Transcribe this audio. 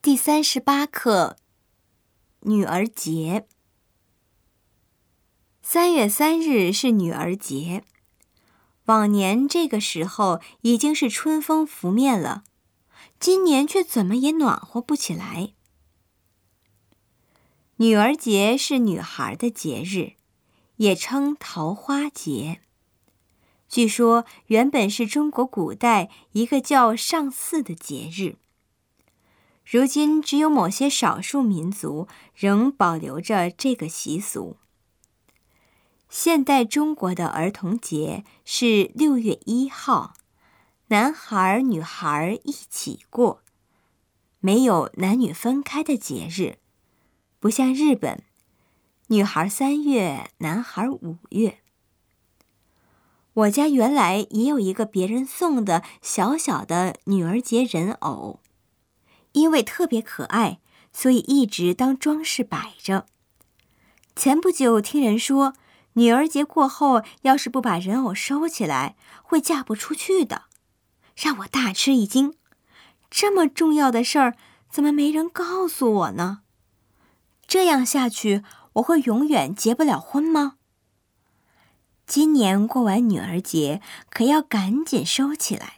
第三十八课，女儿节。三月三日是女儿节，往年这个时候已经是春风拂面了，今年却怎么也暖和不起来。女儿节是女孩的节日，也称桃花节。据说原本是中国古代一个叫上巳的节日。如今，只有某些少数民族仍保留着这个习俗。现代中国的儿童节是六月一号，男孩女孩一起过，没有男女分开的节日，不像日本，女孩三月，男孩五月。我家原来也有一个别人送的小小的女儿节人偶。因为特别可爱，所以一直当装饰摆着。前不久听人说，女儿节过后要是不把人偶收起来，会嫁不出去的，让我大吃一惊。这么重要的事儿，怎么没人告诉我呢？这样下去，我会永远结不了婚吗？今年过完女儿节，可要赶紧收起来。